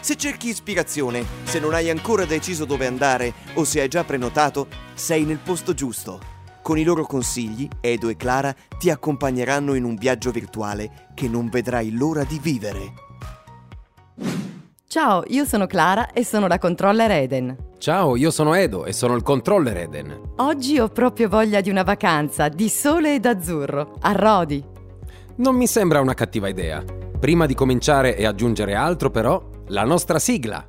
Se cerchi ispirazione, se non hai ancora deciso dove andare o se hai già prenotato, sei nel posto giusto. Con i loro consigli, Edo e Clara ti accompagneranno in un viaggio virtuale che non vedrai l'ora di vivere. Ciao, io sono Clara e sono la controller Eden. Ciao, io sono Edo e sono il controller Eden. Oggi ho proprio voglia di una vacanza di sole ed azzurro, a Rodi. Non mi sembra una cattiva idea. Prima di cominciare e aggiungere altro, però, la nostra sigla.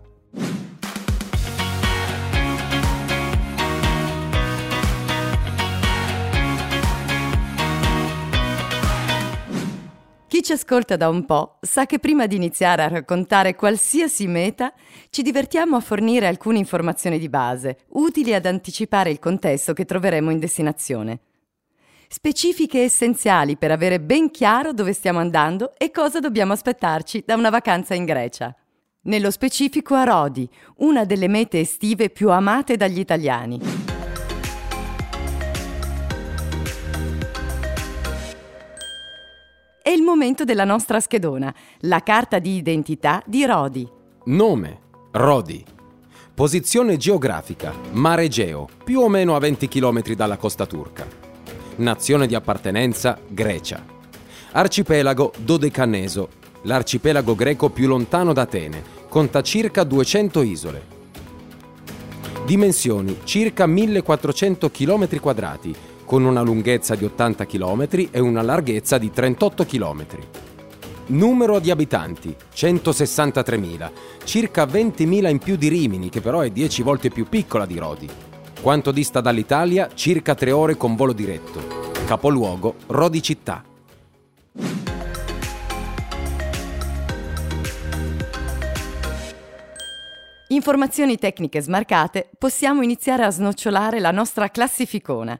Chi ci ascolta da un po' sa che prima di iniziare a raccontare qualsiasi meta ci divertiamo a fornire alcune informazioni di base, utili ad anticipare il contesto che troveremo in destinazione. Specifiche essenziali per avere ben chiaro dove stiamo andando e cosa dobbiamo aspettarci da una vacanza in Grecia. Nello specifico a Rodi, una delle mete estive più amate dagli italiani. È il momento della nostra schedona, la carta di identità di Rodi. Nome: Rodi. Posizione geografica: Mare Egeo, più o meno a 20 km dalla costa turca. Nazione di appartenenza: Grecia. Arcipelago Dodecaneso, l'arcipelago greco più lontano da Atene, conta circa 200 isole. Dimensioni: circa 1400 km quadrati, con una lunghezza di 80 km e una larghezza di 38 km. Numero di abitanti 163.000, circa 20.000 in più di Rimini, che però è 10 volte più piccola di Rodi. Quanto dista dall'Italia? Circa 3 ore con volo diretto. Capoluogo Rodi città. Informazioni tecniche smarcate, possiamo iniziare a snocciolare la nostra classificona.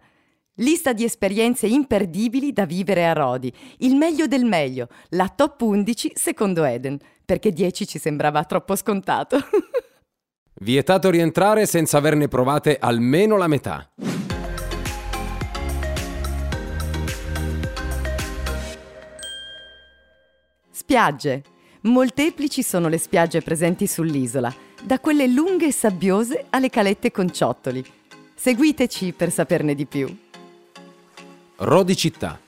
Lista di esperienze imperdibili da vivere a Rodi. Il meglio del meglio, la top 11 secondo Eden, perché 10 ci sembrava troppo scontato. Vietato rientrare senza averne provate almeno la metà. Spiagge. Molteplici sono le spiagge presenti sull'isola, da quelle lunghe e sabbiose alle calette con ciottoli. Seguiteci per saperne di più. Rodi città,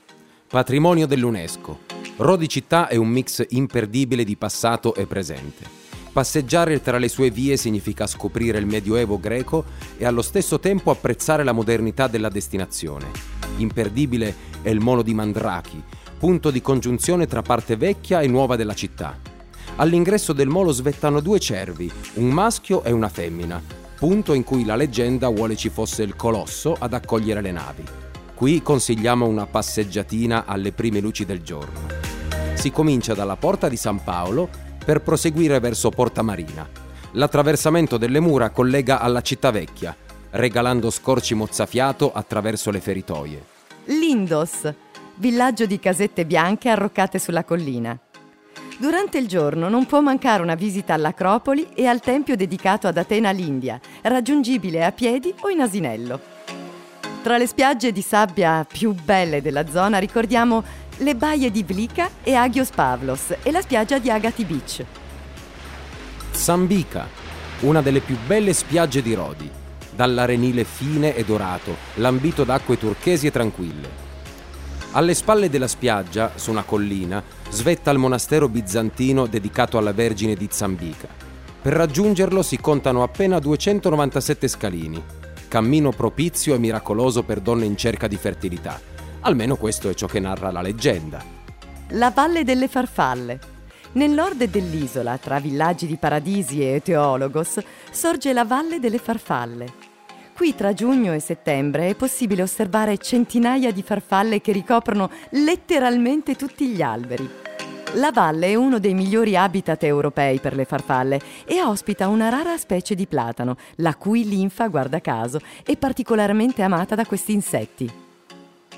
patrimonio dell'UNESCO. Rodi città è un mix imperdibile di passato e presente. Passeggiare tra le sue vie significa scoprire il medioevo greco e allo stesso tempo apprezzare la modernità della destinazione. Imperdibile è il molo di Mandrachi, punto di congiunzione tra parte vecchia e nuova della città. All'ingresso del molo svettano due cervi, un maschio e una femmina, punto in cui la leggenda vuole ci fosse il colosso ad accogliere le navi. Qui consigliamo una passeggiatina alle prime luci del giorno. Si comincia dalla porta di San Paolo per proseguire verso Porta Marina. L'attraversamento delle mura collega alla città vecchia, regalando scorci mozzafiato attraverso le feritoie. Lindos, villaggio di casette bianche arroccate sulla collina. Durante il giorno non può mancare una visita all'Acropoli e al tempio dedicato ad Atena l'India, raggiungibile a piedi o in asinello. Tra le spiagge di sabbia più belle della zona ricordiamo le baie di Vlika e Agios Pavlos e la spiaggia di Agati Beach. Sambica, una delle più belle spiagge di Rodi, dall'arenile fine e dorato, lambito d'acque turchesi e tranquille. Alle spalle della spiaggia, su una collina, svetta il monastero bizantino dedicato alla Vergine di Zambica. Per raggiungerlo si contano appena 297 scalini. Cammino propizio e miracoloso per donne in cerca di fertilità. Almeno questo è ciò che narra la leggenda. La Valle delle Farfalle. Nel nord dell'isola, tra villaggi di Paradisi e Teologos, sorge la Valle delle Farfalle. Qui tra giugno e settembre è possibile osservare centinaia di farfalle che ricoprono letteralmente tutti gli alberi. La valle è uno dei migliori habitat europei per le farfalle e ospita una rara specie di platano, la cui linfa, guarda caso, è particolarmente amata da questi insetti.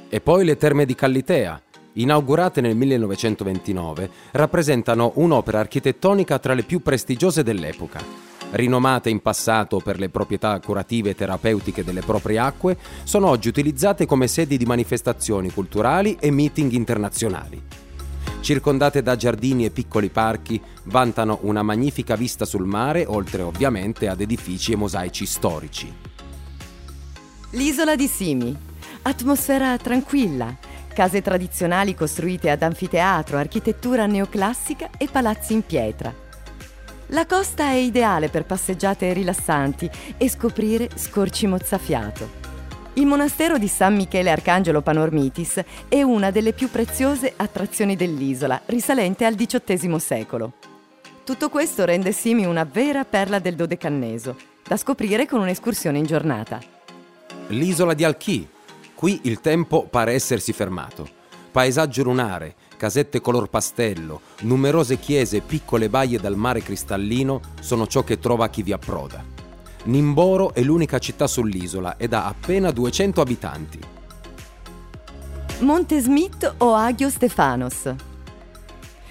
E poi le terme di Callitea, inaugurate nel 1929, rappresentano un'opera architettonica tra le più prestigiose dell'epoca. Rinomate in passato per le proprietà curative e terapeutiche delle proprie acque, sono oggi utilizzate come sedi di manifestazioni culturali e meeting internazionali circondate da giardini e piccoli parchi, vantano una magnifica vista sul mare, oltre ovviamente ad edifici e mosaici storici. L'isola di Simi. Atmosfera tranquilla, case tradizionali costruite ad anfiteatro, architettura neoclassica e palazzi in pietra. La costa è ideale per passeggiate rilassanti e scoprire scorci mozzafiato. Il monastero di San Michele Arcangelo Panormitis è una delle più preziose attrazioni dell'isola, risalente al XVIII secolo. Tutto questo rende Simi una vera perla del Dodecanneso, da scoprire con un'escursione in giornata. L'isola di Alchi. Qui il tempo pare essersi fermato. Paesaggio lunare, casette color pastello, numerose chiese e piccole baie dal mare cristallino sono ciò che trova chi vi approda. Nimboro è l'unica città sull'isola ed ha appena 200 abitanti. Monte Smith o Agio Stefanos.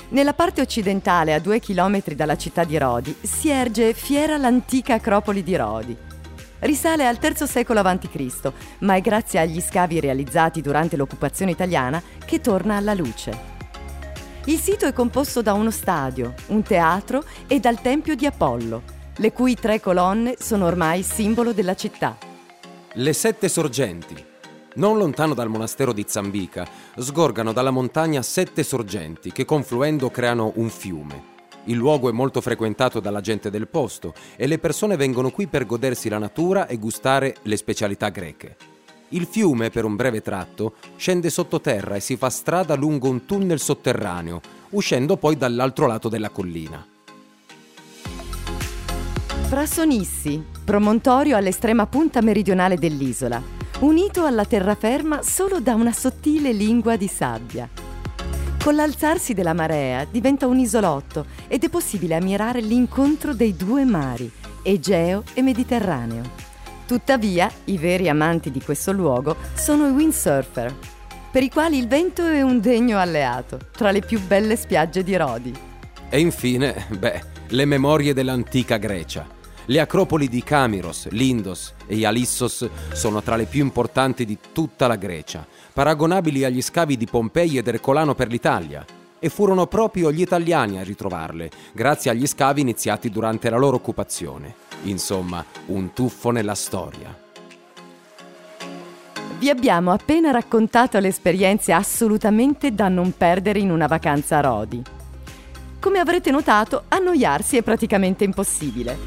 Nella parte occidentale, a due chilometri dalla città di Rodi, si erge fiera l'antica acropoli di Rodi. Risale al III secolo a.C., ma è grazie agli scavi realizzati durante l'occupazione italiana che torna alla luce. Il sito è composto da uno stadio, un teatro e dal tempio di Apollo, le cui tre colonne sono ormai simbolo della città. Le sette sorgenti. Non lontano dal monastero di Zambica, sgorgano dalla montagna sette sorgenti che confluendo creano un fiume. Il luogo è molto frequentato dalla gente del posto e le persone vengono qui per godersi la natura e gustare le specialità greche. Il fiume, per un breve tratto, scende sottoterra e si fa strada lungo un tunnel sotterraneo, uscendo poi dall'altro lato della collina. Frassonissi, promontorio all'estrema punta meridionale dell'isola, unito alla terraferma solo da una sottile lingua di sabbia. Con l'alzarsi della marea diventa un isolotto ed è possibile ammirare l'incontro dei due mari, Egeo e Mediterraneo. Tuttavia, i veri amanti di questo luogo sono i windsurfer, per i quali il vento è un degno alleato, tra le più belle spiagge di Rodi. E infine, beh, le memorie dell'antica Grecia le acropoli di Camiros, Lindos e Ialissos sono tra le più importanti di tutta la Grecia, paragonabili agli scavi di Pompei ed Ercolano per l'Italia. E furono proprio gli italiani a ritrovarle, grazie agli scavi iniziati durante la loro occupazione. Insomma, un tuffo nella storia. Vi abbiamo appena raccontato le esperienze assolutamente da non perdere in una vacanza a Rodi. Come avrete notato, annoiarsi è praticamente impossibile.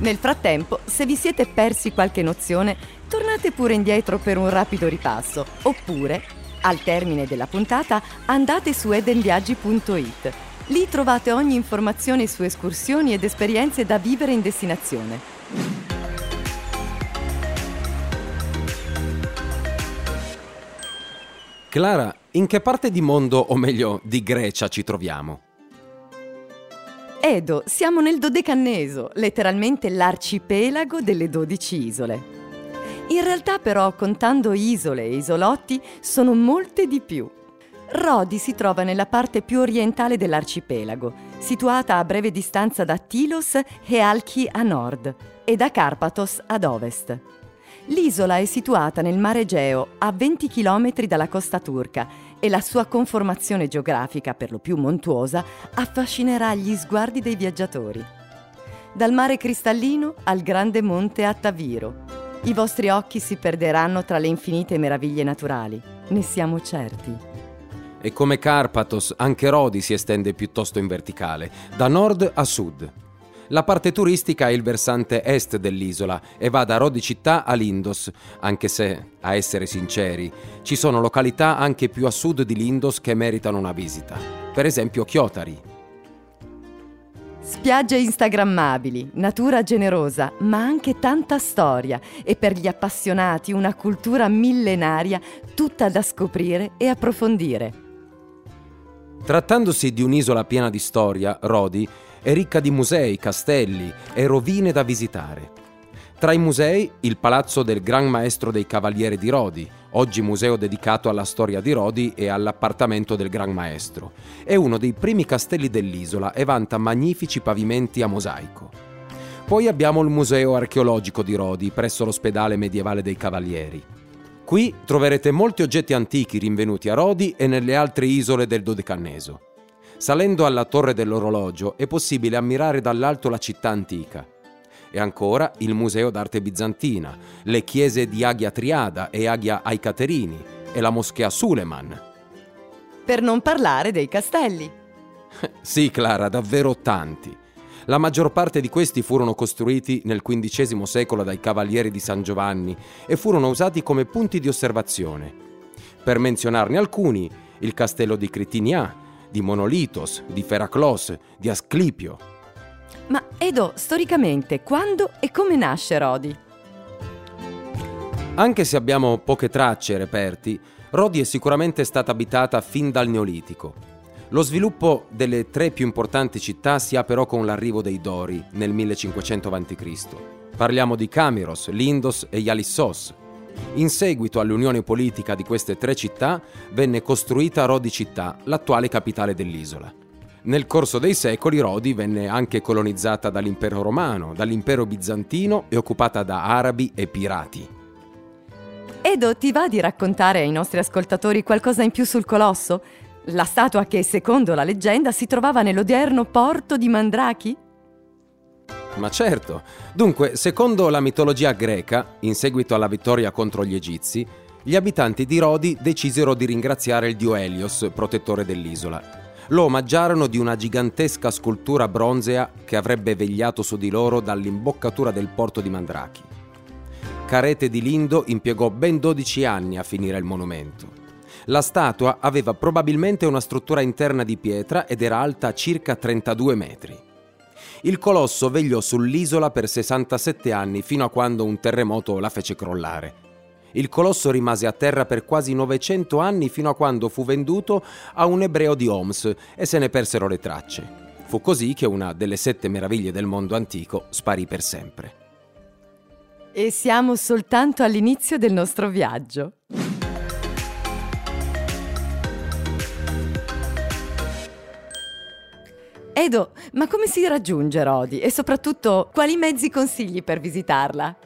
Nel frattempo, se vi siete persi qualche nozione, tornate pure indietro per un rapido ripasso, oppure, al termine della puntata, andate su edenviaggi.it. Lì trovate ogni informazione su escursioni ed esperienze da vivere in destinazione. Clara, in che parte di mondo, o meglio di Grecia, ci troviamo? Edo, siamo nel Dodecanneso, letteralmente l'arcipelago delle dodici isole. In realtà però, contando isole e isolotti, sono molte di più. Rodi si trova nella parte più orientale dell'arcipelago, situata a breve distanza da Tilos e Alchi a nord e da Carpathos ad ovest. L'isola è situata nel mare Egeo, a 20 km dalla costa turca, e la sua conformazione geografica, per lo più montuosa, affascinerà gli sguardi dei viaggiatori. Dal mare cristallino al grande monte Attaviro. I vostri occhi si perderanno tra le infinite meraviglie naturali, ne siamo certi. E come Carpathos, anche Rodi si estende piuttosto in verticale, da nord a sud. La parte turistica è il versante est dell'isola e va da Rodi città a Lindos, anche se, a essere sinceri, ci sono località anche più a sud di Lindos che meritano una visita. Per esempio Chiotari. Spiagge instagrammabili, natura generosa, ma anche tanta storia e per gli appassionati una cultura millenaria tutta da scoprire e approfondire. Trattandosi di un'isola piena di storia, Rodi è ricca di musei, castelli e rovine da visitare. Tra i musei, il palazzo del Gran Maestro dei Cavalieri di Rodi, oggi museo dedicato alla storia di Rodi e all'appartamento del Gran Maestro. È uno dei primi castelli dell'isola e vanta magnifici pavimenti a mosaico. Poi abbiamo il Museo archeologico di Rodi, presso l'ospedale medievale dei Cavalieri. Qui troverete molti oggetti antichi rinvenuti a Rodi e nelle altre isole del Dodecanneso. Salendo alla torre dell'orologio è possibile ammirare dall'alto la città antica e ancora il Museo d'arte bizantina, le chiese di Agia Triada e Agia ai Caterini e la moschea Suleman. Per non parlare dei castelli. sì, Clara, davvero tanti. La maggior parte di questi furono costruiti nel XV secolo dai cavalieri di San Giovanni e furono usati come punti di osservazione. Per menzionarne alcuni, il castello di Critinia, di Monolitos, di Feraclos, di Asclipio, ma Edo, storicamente, quando e come nasce Rodi? Anche se abbiamo poche tracce e reperti, Rodi è sicuramente stata abitata fin dal Neolitico. Lo sviluppo delle tre più importanti città si ha però con l'arrivo dei Dori nel 1500 a.C. Parliamo di Camiros, Lindos e Ialissos. In seguito all'unione politica di queste tre città venne costruita Rodi città, l'attuale capitale dell'isola. Nel corso dei secoli Rodi venne anche colonizzata dall'impero romano, dall'impero bizantino e occupata da arabi e pirati. Edo, ti va di raccontare ai nostri ascoltatori qualcosa in più sul colosso? La statua che, secondo la leggenda, si trovava nell'odierno porto di Mandrachi? Ma certo. Dunque, secondo la mitologia greca, in seguito alla vittoria contro gli egizi, gli abitanti di Rodi decisero di ringraziare il dio Helios, protettore dell'isola lo omaggiarono di una gigantesca scultura bronzea che avrebbe vegliato su di loro dall'imboccatura del porto di Mandrachi. Carete di Lindo impiegò ben 12 anni a finire il monumento. La statua aveva probabilmente una struttura interna di pietra ed era alta circa 32 metri. Il colosso vegliò sull'isola per 67 anni fino a quando un terremoto la fece crollare il colosso rimase a terra per quasi 900 anni fino a quando fu venduto a un ebreo di Homs e se ne persero le tracce. Fu così che una delle sette meraviglie del mondo antico sparì per sempre. E siamo soltanto all'inizio del nostro viaggio. Edo, ma come si raggiunge Rodi e soprattutto quali mezzi consigli per visitarla?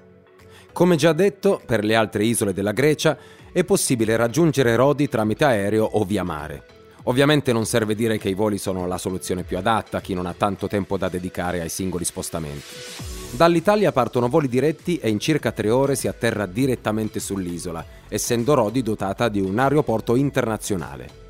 Come già detto, per le altre isole della Grecia è possibile raggiungere Rodi tramite aereo o via mare. Ovviamente non serve dire che i voli sono la soluzione più adatta a chi non ha tanto tempo da dedicare ai singoli spostamenti. Dall'Italia partono voli diretti e in circa tre ore si atterra direttamente sull'isola, essendo Rodi dotata di un aeroporto internazionale.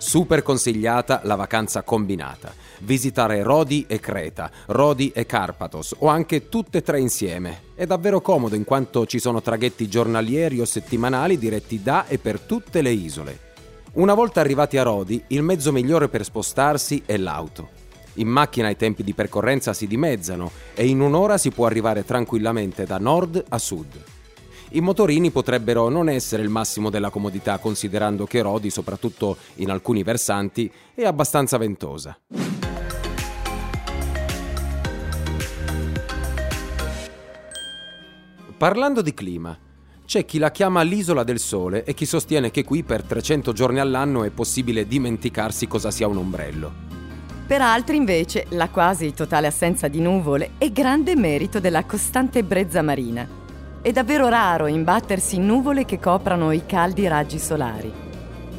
Super consigliata la vacanza combinata. Visitare Rodi e Creta, Rodi e Carpatos o anche tutte e tre insieme. È davvero comodo in quanto ci sono traghetti giornalieri o settimanali diretti da e per tutte le isole. Una volta arrivati a Rodi, il mezzo migliore per spostarsi è l'auto. In macchina i tempi di percorrenza si dimezzano e in un'ora si può arrivare tranquillamente da nord a sud. I motorini potrebbero non essere il massimo della comodità considerando che Rodi, soprattutto in alcuni versanti, è abbastanza ventosa. Parlando di clima, c'è chi la chiama l'isola del sole e chi sostiene che qui per 300 giorni all'anno è possibile dimenticarsi cosa sia un ombrello. Per altri invece la quasi totale assenza di nuvole è grande merito della costante brezza marina. È davvero raro imbattersi in nuvole che coprano i caldi raggi solari.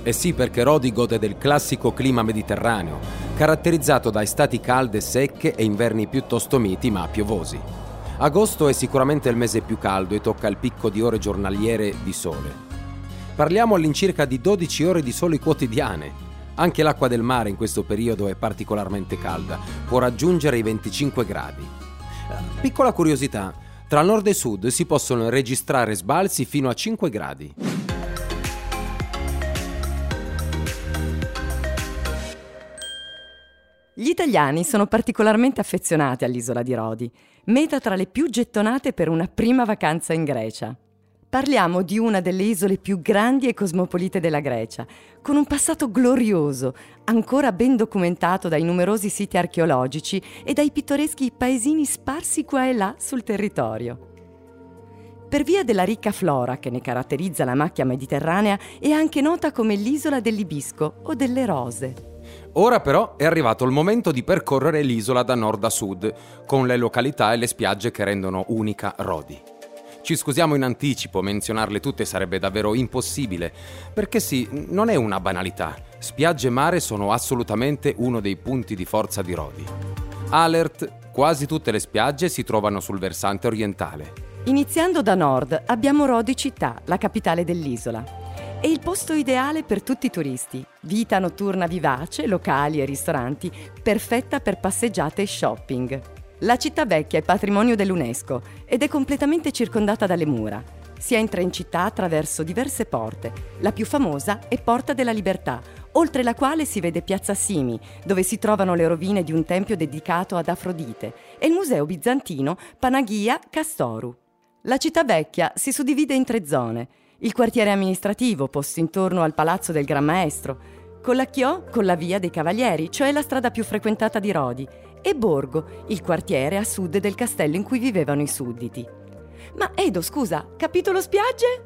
Eh sì, perché Rodi gode del classico clima mediterraneo, caratterizzato da estati calde e secche e inverni piuttosto miti ma piovosi. Agosto è sicuramente il mese più caldo e tocca il picco di ore giornaliere di sole. Parliamo all'incirca di 12 ore di sole quotidiane. Anche l'acqua del mare in questo periodo è particolarmente calda, può raggiungere i 25 gradi. Piccola curiosità, tra nord e sud si possono registrare sbalzi fino a 5 gradi. Gli italiani sono particolarmente affezionati all'isola di Rodi, meta tra le più gettonate per una prima vacanza in Grecia. Parliamo di una delle isole più grandi e cosmopolite della Grecia, con un passato glorioso, ancora ben documentato dai numerosi siti archeologici e dai pittoreschi paesini sparsi qua e là sul territorio. Per via della ricca flora che ne caratterizza la macchia mediterranea, è anche nota come l'isola dell'Ibisco o delle Rose. Ora però è arrivato il momento di percorrere l'isola da nord a sud, con le località e le spiagge che rendono unica Rodi. Ci scusiamo in anticipo, menzionarle tutte sarebbe davvero impossibile, perché sì, non è una banalità. Spiagge e mare sono assolutamente uno dei punti di forza di Rodi. Alert, quasi tutte le spiagge si trovano sul versante orientale. Iniziando da nord abbiamo Rodi città, la capitale dell'isola. È il posto ideale per tutti i turisti. Vita notturna vivace, locali e ristoranti, perfetta per passeggiate e shopping. La città vecchia è patrimonio dell'UNESCO ed è completamente circondata dalle mura. Si entra in città attraverso diverse porte. La più famosa è Porta della Libertà, oltre la quale si vede Piazza Simi, dove si trovano le rovine di un tempio dedicato ad Afrodite, e il museo bizantino Panagia Castoru. La città vecchia si suddivide in tre zone. Il quartiere amministrativo, posto intorno al Palazzo del Gran Maestro, Collacchiò con la Via dei Cavalieri, cioè la strada più frequentata di Rodi, e Borgo, il quartiere a sud del castello in cui vivevano i sudditi. Ma Edo, scusa, capitolo spiagge?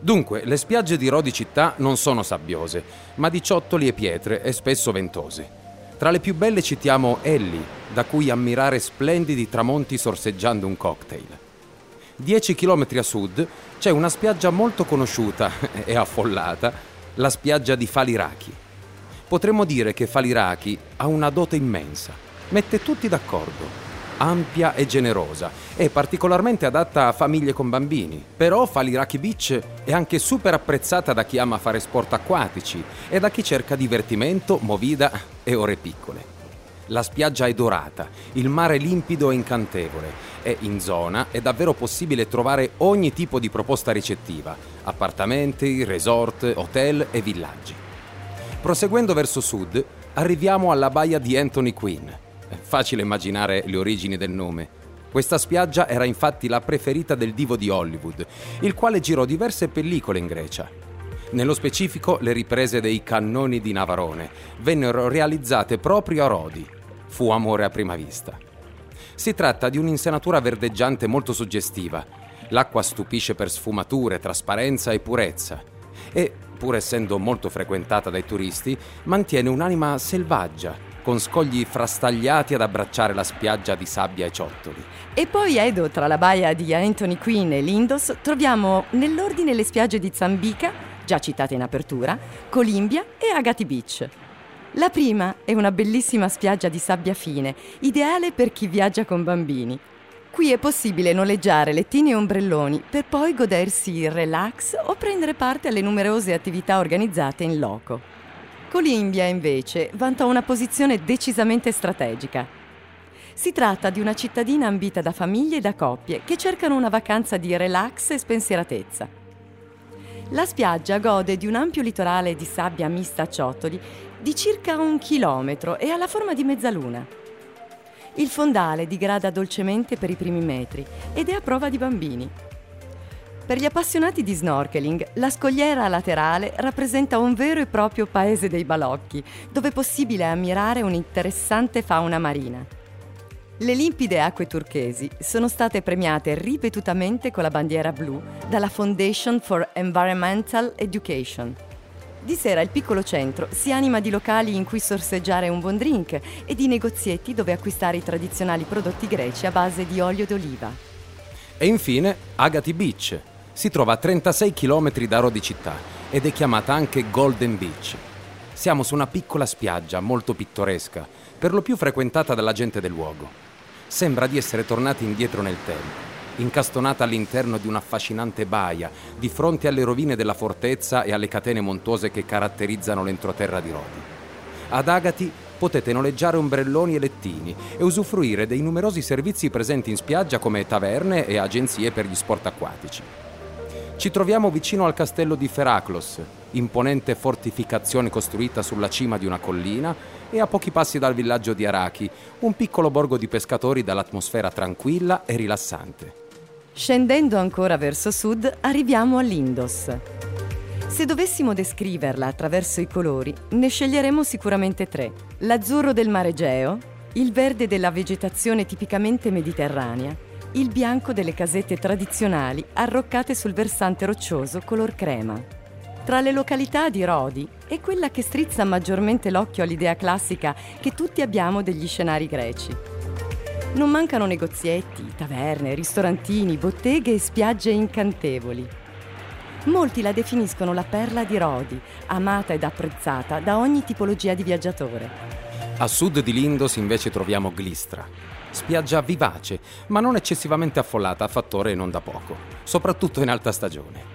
Dunque, le spiagge di Rodi città non sono sabbiose, ma di ciottoli e pietre e spesso ventose. Tra le più belle citiamo Elli, da cui ammirare splendidi tramonti sorseggiando un cocktail. Dieci chilometri a sud c'è una spiaggia molto conosciuta e affollata, la spiaggia di Faliraki. Potremmo dire che Faliraki ha una dote immensa, mette tutti d'accordo, ampia e generosa e particolarmente adatta a famiglie con bambini. Però Faliraki Beach è anche super apprezzata da chi ama fare sport acquatici e da chi cerca divertimento, movida e ore piccole. La spiaggia è dorata, il mare limpido e incantevole e in zona è davvero possibile trovare ogni tipo di proposta ricettiva, appartamenti, resort, hotel e villaggi. Proseguendo verso sud, arriviamo alla baia di Anthony Quinn. È facile immaginare le origini del nome. Questa spiaggia era infatti la preferita del divo di Hollywood, il quale girò diverse pellicole in Grecia. Nello specifico, le riprese dei Cannoni di Navarone vennero realizzate proprio a Rodi. Fu amore a prima vista. Si tratta di un'insenatura verdeggiante molto suggestiva. L'acqua stupisce per sfumature, trasparenza e purezza. E pur essendo molto frequentata dai turisti, mantiene un'anima selvaggia, con scogli frastagliati ad abbracciare la spiaggia di sabbia e ciottoli. E poi Edo, tra la baia di Anthony Quinn e Lindos, troviamo nell'ordine le spiagge di Zambica, già citate in apertura, Colimbia e Agati Beach. La prima è una bellissima spiaggia di sabbia fine, ideale per chi viaggia con bambini. Qui è possibile noleggiare lettini e ombrelloni per poi godersi il relax o prendere parte alle numerose attività organizzate in loco. Colimbia, invece, vanta una posizione decisamente strategica. Si tratta di una cittadina ambita da famiglie e da coppie che cercano una vacanza di relax e spensieratezza. La spiaggia gode di un ampio litorale di sabbia mista a ciottoli di circa un chilometro e ha la forma di mezzaluna. Il fondale digrada dolcemente per i primi metri ed è a prova di bambini. Per gli appassionati di snorkeling, la scogliera laterale rappresenta un vero e proprio paese dei balocchi, dove è possibile ammirare un'interessante fauna marina. Le limpide acque turchesi sono state premiate ripetutamente con la bandiera blu dalla Foundation for Environmental Education. Di sera il piccolo centro si anima di locali in cui sorseggiare un buon drink e di negozietti dove acquistare i tradizionali prodotti greci a base di olio d'oliva. E infine Agati Beach. Si trova a 36 km da Rodi città ed è chiamata anche Golden Beach. Siamo su una piccola spiaggia molto pittoresca, per lo più frequentata dalla gente del luogo. Sembra di essere tornati indietro nel tempo incastonata all'interno di un'affascinante baia, di fronte alle rovine della fortezza e alle catene montuose che caratterizzano l'entroterra di Rodi. Ad Agati potete noleggiare ombrelloni e lettini e usufruire dei numerosi servizi presenti in spiaggia come taverne e agenzie per gli sport acquatici. Ci troviamo vicino al castello di Feraclos, imponente fortificazione costruita sulla cima di una collina e a pochi passi dal villaggio di Araki, un piccolo borgo di pescatori dall'atmosfera tranquilla e rilassante. Scendendo ancora verso sud, arriviamo all'Indos. Se dovessimo descriverla attraverso i colori, ne sceglieremo sicuramente tre. L'azzurro del mare Egeo, il verde della vegetazione tipicamente mediterranea, il bianco delle casette tradizionali arroccate sul versante roccioso color crema. Tra le località di Rodi è quella che strizza maggiormente l'occhio all'idea classica che tutti abbiamo degli scenari greci. Non mancano negozietti, taverne, ristorantini, botteghe e spiagge incantevoli. Molti la definiscono la perla di Rodi, amata ed apprezzata da ogni tipologia di viaggiatore. A sud di Lindos invece troviamo Glistra, spiaggia vivace, ma non eccessivamente affollata, fattore non da poco, soprattutto in alta stagione.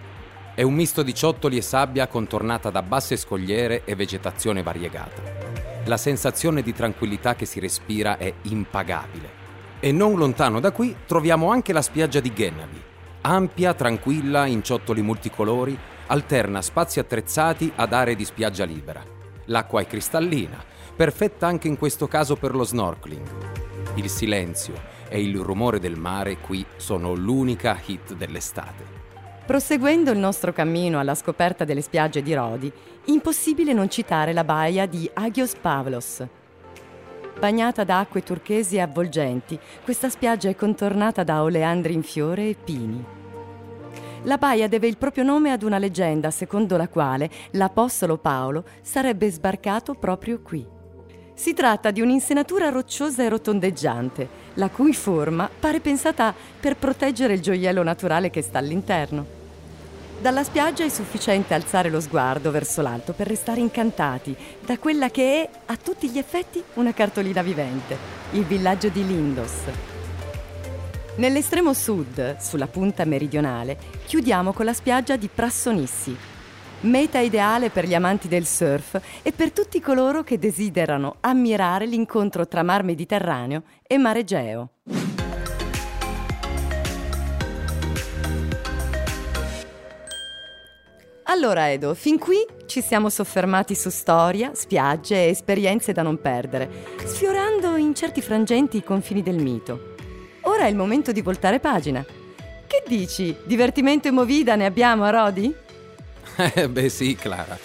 È un misto di ciottoli e sabbia contornata da basse scogliere e vegetazione variegata. La sensazione di tranquillità che si respira è impagabile. E non lontano da qui troviamo anche la spiaggia di Gennavi. Ampia, tranquilla, in ciottoli multicolori, alterna spazi attrezzati ad aree di spiaggia libera. L'acqua è cristallina, perfetta anche in questo caso per lo snorkeling. Il silenzio e il rumore del mare qui sono l'unica hit dell'estate. Proseguendo il nostro cammino alla scoperta delle spiagge di Rodi, impossibile non citare la baia di Agios Pavlos, Bagnata da acque turchesi e avvolgenti, questa spiaggia è contornata da oleandri in fiore e pini. La baia deve il proprio nome ad una leggenda secondo la quale l'Apostolo Paolo sarebbe sbarcato proprio qui. Si tratta di un'insenatura rocciosa e rotondeggiante, la cui forma pare pensata per proteggere il gioiello naturale che sta all'interno. Dalla spiaggia è sufficiente alzare lo sguardo verso l'alto per restare incantati da quella che è, a tutti gli effetti, una cartolina vivente, il villaggio di Lindos. Nell'estremo sud, sulla punta meridionale, chiudiamo con la spiaggia di Prassonissi, meta ideale per gli amanti del surf e per tutti coloro che desiderano ammirare l'incontro tra Mar Mediterraneo e Mare Egeo. Allora Edo, fin qui ci siamo soffermati su storia, spiagge e esperienze da non perdere, sfiorando in certi frangenti i confini del mito. Ora è il momento di voltare pagina. Che dici? Divertimento e movida ne abbiamo a Rodi? Eh beh sì, Clara.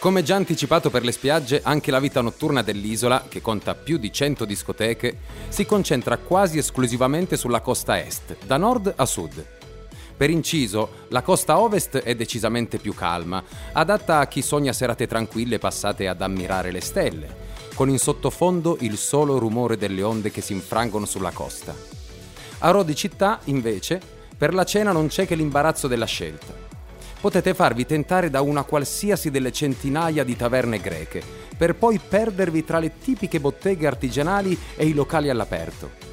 Come già anticipato per le spiagge, anche la vita notturna dell'isola, che conta più di 100 discoteche, si concentra quasi esclusivamente sulla costa est, da nord a sud. Per inciso, la costa ovest è decisamente più calma, adatta a chi sogna serate tranquille passate ad ammirare le stelle, con in sottofondo il solo rumore delle onde che si infrangono sulla costa. A Rodi città, invece, per la cena non c'è che l'imbarazzo della scelta. Potete farvi tentare da una qualsiasi delle centinaia di taverne greche, per poi perdervi tra le tipiche botteghe artigianali e i locali all'aperto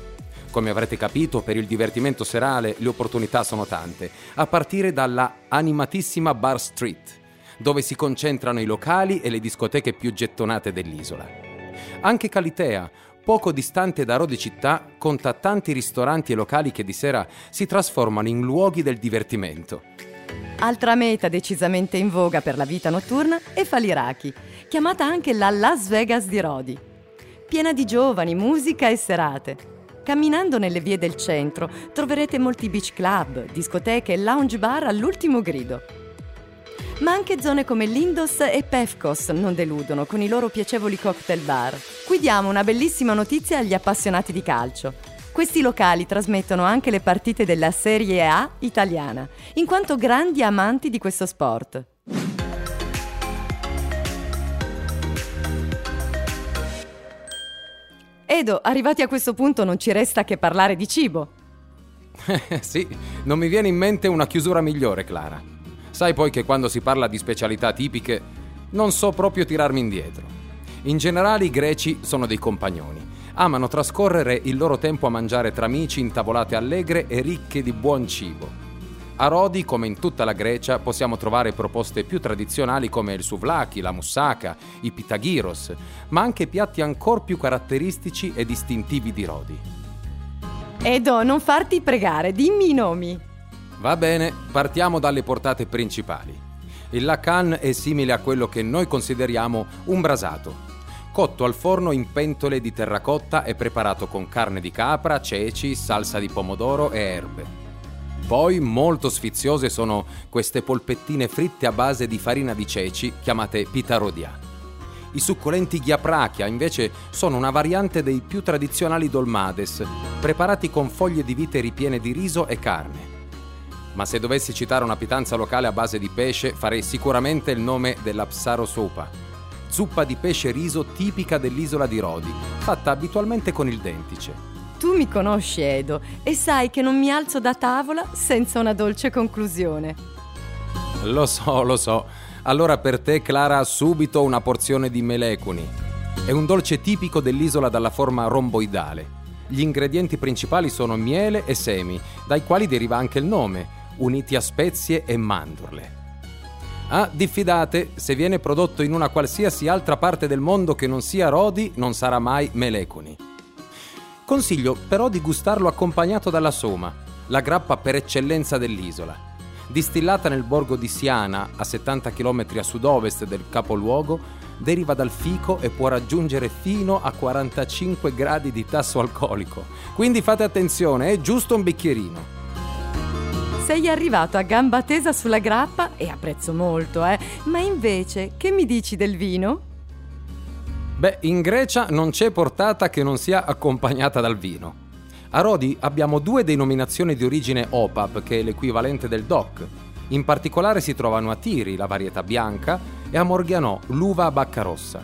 come avrete capito, per il divertimento serale le opportunità sono tante, a partire dalla animatissima Bar Street, dove si concentrano i locali e le discoteche più gettonate dell'isola. Anche Calitea, poco distante da Rodi città, conta tanti ristoranti e locali che di sera si trasformano in luoghi del divertimento. Altra meta decisamente in voga per la vita notturna è Faliraki, chiamata anche la Las Vegas di Rodi. Piena di giovani, musica e serate. Camminando nelle vie del centro troverete molti beach club, discoteche e lounge bar all'ultimo grido. Ma anche zone come Lindos e Pefkos non deludono con i loro piacevoli cocktail bar. Qui diamo una bellissima notizia agli appassionati di calcio. Questi locali trasmettono anche le partite della Serie A italiana, in quanto grandi amanti di questo sport. Edo, arrivati a questo punto non ci resta che parlare di cibo. sì, non mi viene in mente una chiusura migliore, Clara. Sai poi che quando si parla di specialità tipiche non so proprio tirarmi indietro. In generale i greci sono dei compagnoni. Amano trascorrere il loro tempo a mangiare tra amici in tavolate allegre e ricche di buon cibo. A Rodi, come in tutta la Grecia, possiamo trovare proposte più tradizionali come il souvlaki, la moussaka, i pitaghiros, ma anche piatti ancora più caratteristici e distintivi di Rodi. Edo, non farti pregare, dimmi i nomi. Va bene, partiamo dalle portate principali. Il lacan è simile a quello che noi consideriamo un brasato, cotto al forno in pentole di terracotta e preparato con carne di capra, ceci, salsa di pomodoro e erbe. Poi molto sfiziose sono queste polpettine fritte a base di farina di ceci chiamate pitarodia. I succolenti ghiaprachia invece sono una variante dei più tradizionali dolmades, preparati con foglie di vite ripiene di riso e carne. Ma se dovessi citare una pietanza locale a base di pesce, farei sicuramente il nome della Psaro Sopa, zuppa di pesce riso tipica dell'isola di Rodi, fatta abitualmente con il dentice. Tu mi conosci, Edo, e sai che non mi alzo da tavola senza una dolce conclusione. Lo so, lo so. Allora per te, Clara, subito una porzione di melecuni. È un dolce tipico dell'isola dalla forma romboidale. Gli ingredienti principali sono miele e semi, dai quali deriva anche il nome, uniti a spezie e mandorle. Ah, diffidate, se viene prodotto in una qualsiasi altra parte del mondo che non sia Rodi, non sarà mai melecuni. Consiglio però di gustarlo accompagnato dalla soma, la grappa per eccellenza dell'isola distillata nel borgo di Siana, a 70 km a sud-ovest del capoluogo, deriva dal fico e può raggiungere fino a 45 gradi di tasso alcolico. Quindi fate attenzione, è giusto un bicchierino. Sei arrivato a gamba tesa sulla grappa e apprezzo molto, eh? Ma invece, che mi dici del vino? Beh, in Grecia non c'è portata che non sia accompagnata dal vino. A Rodi abbiamo due denominazioni di origine OPAP, che è l'equivalente del DOC. In particolare si trovano a Tiri, la varietà bianca, e a Morghianò, l'uva a bacca rossa.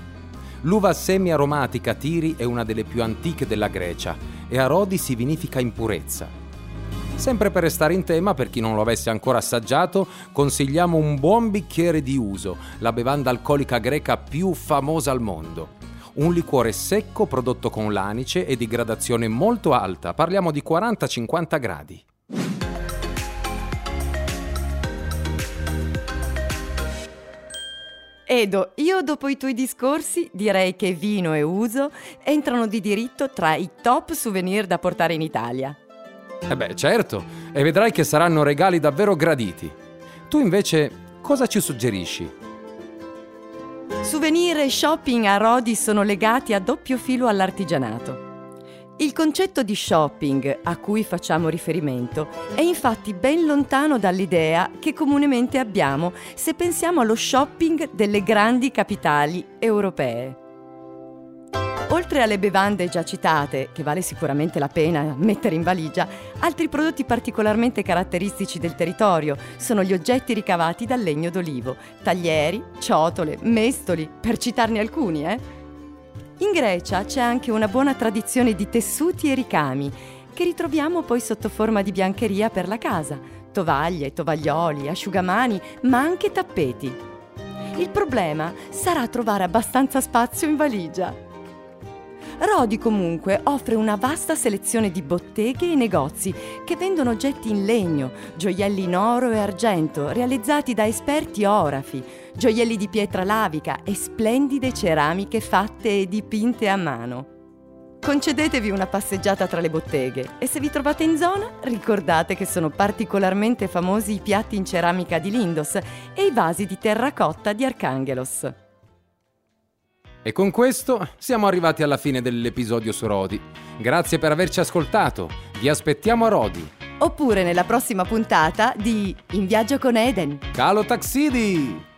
L'uva semi-aromatica Tiri è una delle più antiche della Grecia e a Rodi si vinifica in purezza. Sempre per restare in tema, per chi non lo avesse ancora assaggiato, consigliamo un buon bicchiere di uso, la bevanda alcolica greca più famosa al mondo un liquore secco prodotto con l'anice e di gradazione molto alta, parliamo di 40-50 gradi. Edo, io dopo i tuoi discorsi direi che vino e uso entrano di diritto tra i top souvenir da portare in Italia. Eh beh, certo, e vedrai che saranno regali davvero graditi. Tu invece cosa ci suggerisci? Souvenir e shopping a Rodi sono legati a doppio filo all'artigianato. Il concetto di shopping a cui facciamo riferimento è infatti ben lontano dall'idea che comunemente abbiamo se pensiamo allo shopping delle grandi capitali europee. Oltre alle bevande già citate, che vale sicuramente la pena mettere in valigia, altri prodotti particolarmente caratteristici del territorio sono gli oggetti ricavati dal legno d'olivo, taglieri, ciotole, mestoli, per citarne alcuni, eh? In Grecia c'è anche una buona tradizione di tessuti e ricami, che ritroviamo poi sotto forma di biancheria per la casa, tovaglie, tovaglioli, asciugamani, ma anche tappeti. Il problema sarà trovare abbastanza spazio in valigia. Rodi comunque offre una vasta selezione di botteghe e negozi che vendono oggetti in legno, gioielli in oro e argento realizzati da esperti orafi, gioielli di pietra lavica e splendide ceramiche fatte e dipinte a mano. Concedetevi una passeggiata tra le botteghe e se vi trovate in zona ricordate che sono particolarmente famosi i piatti in ceramica di Lindos e i vasi di terracotta di Archangelos. E con questo siamo arrivati alla fine dell'episodio su Rodi. Grazie per averci ascoltato. Vi aspettiamo a Rodi. Oppure nella prossima puntata di In viaggio con Eden. Calo Taxidi!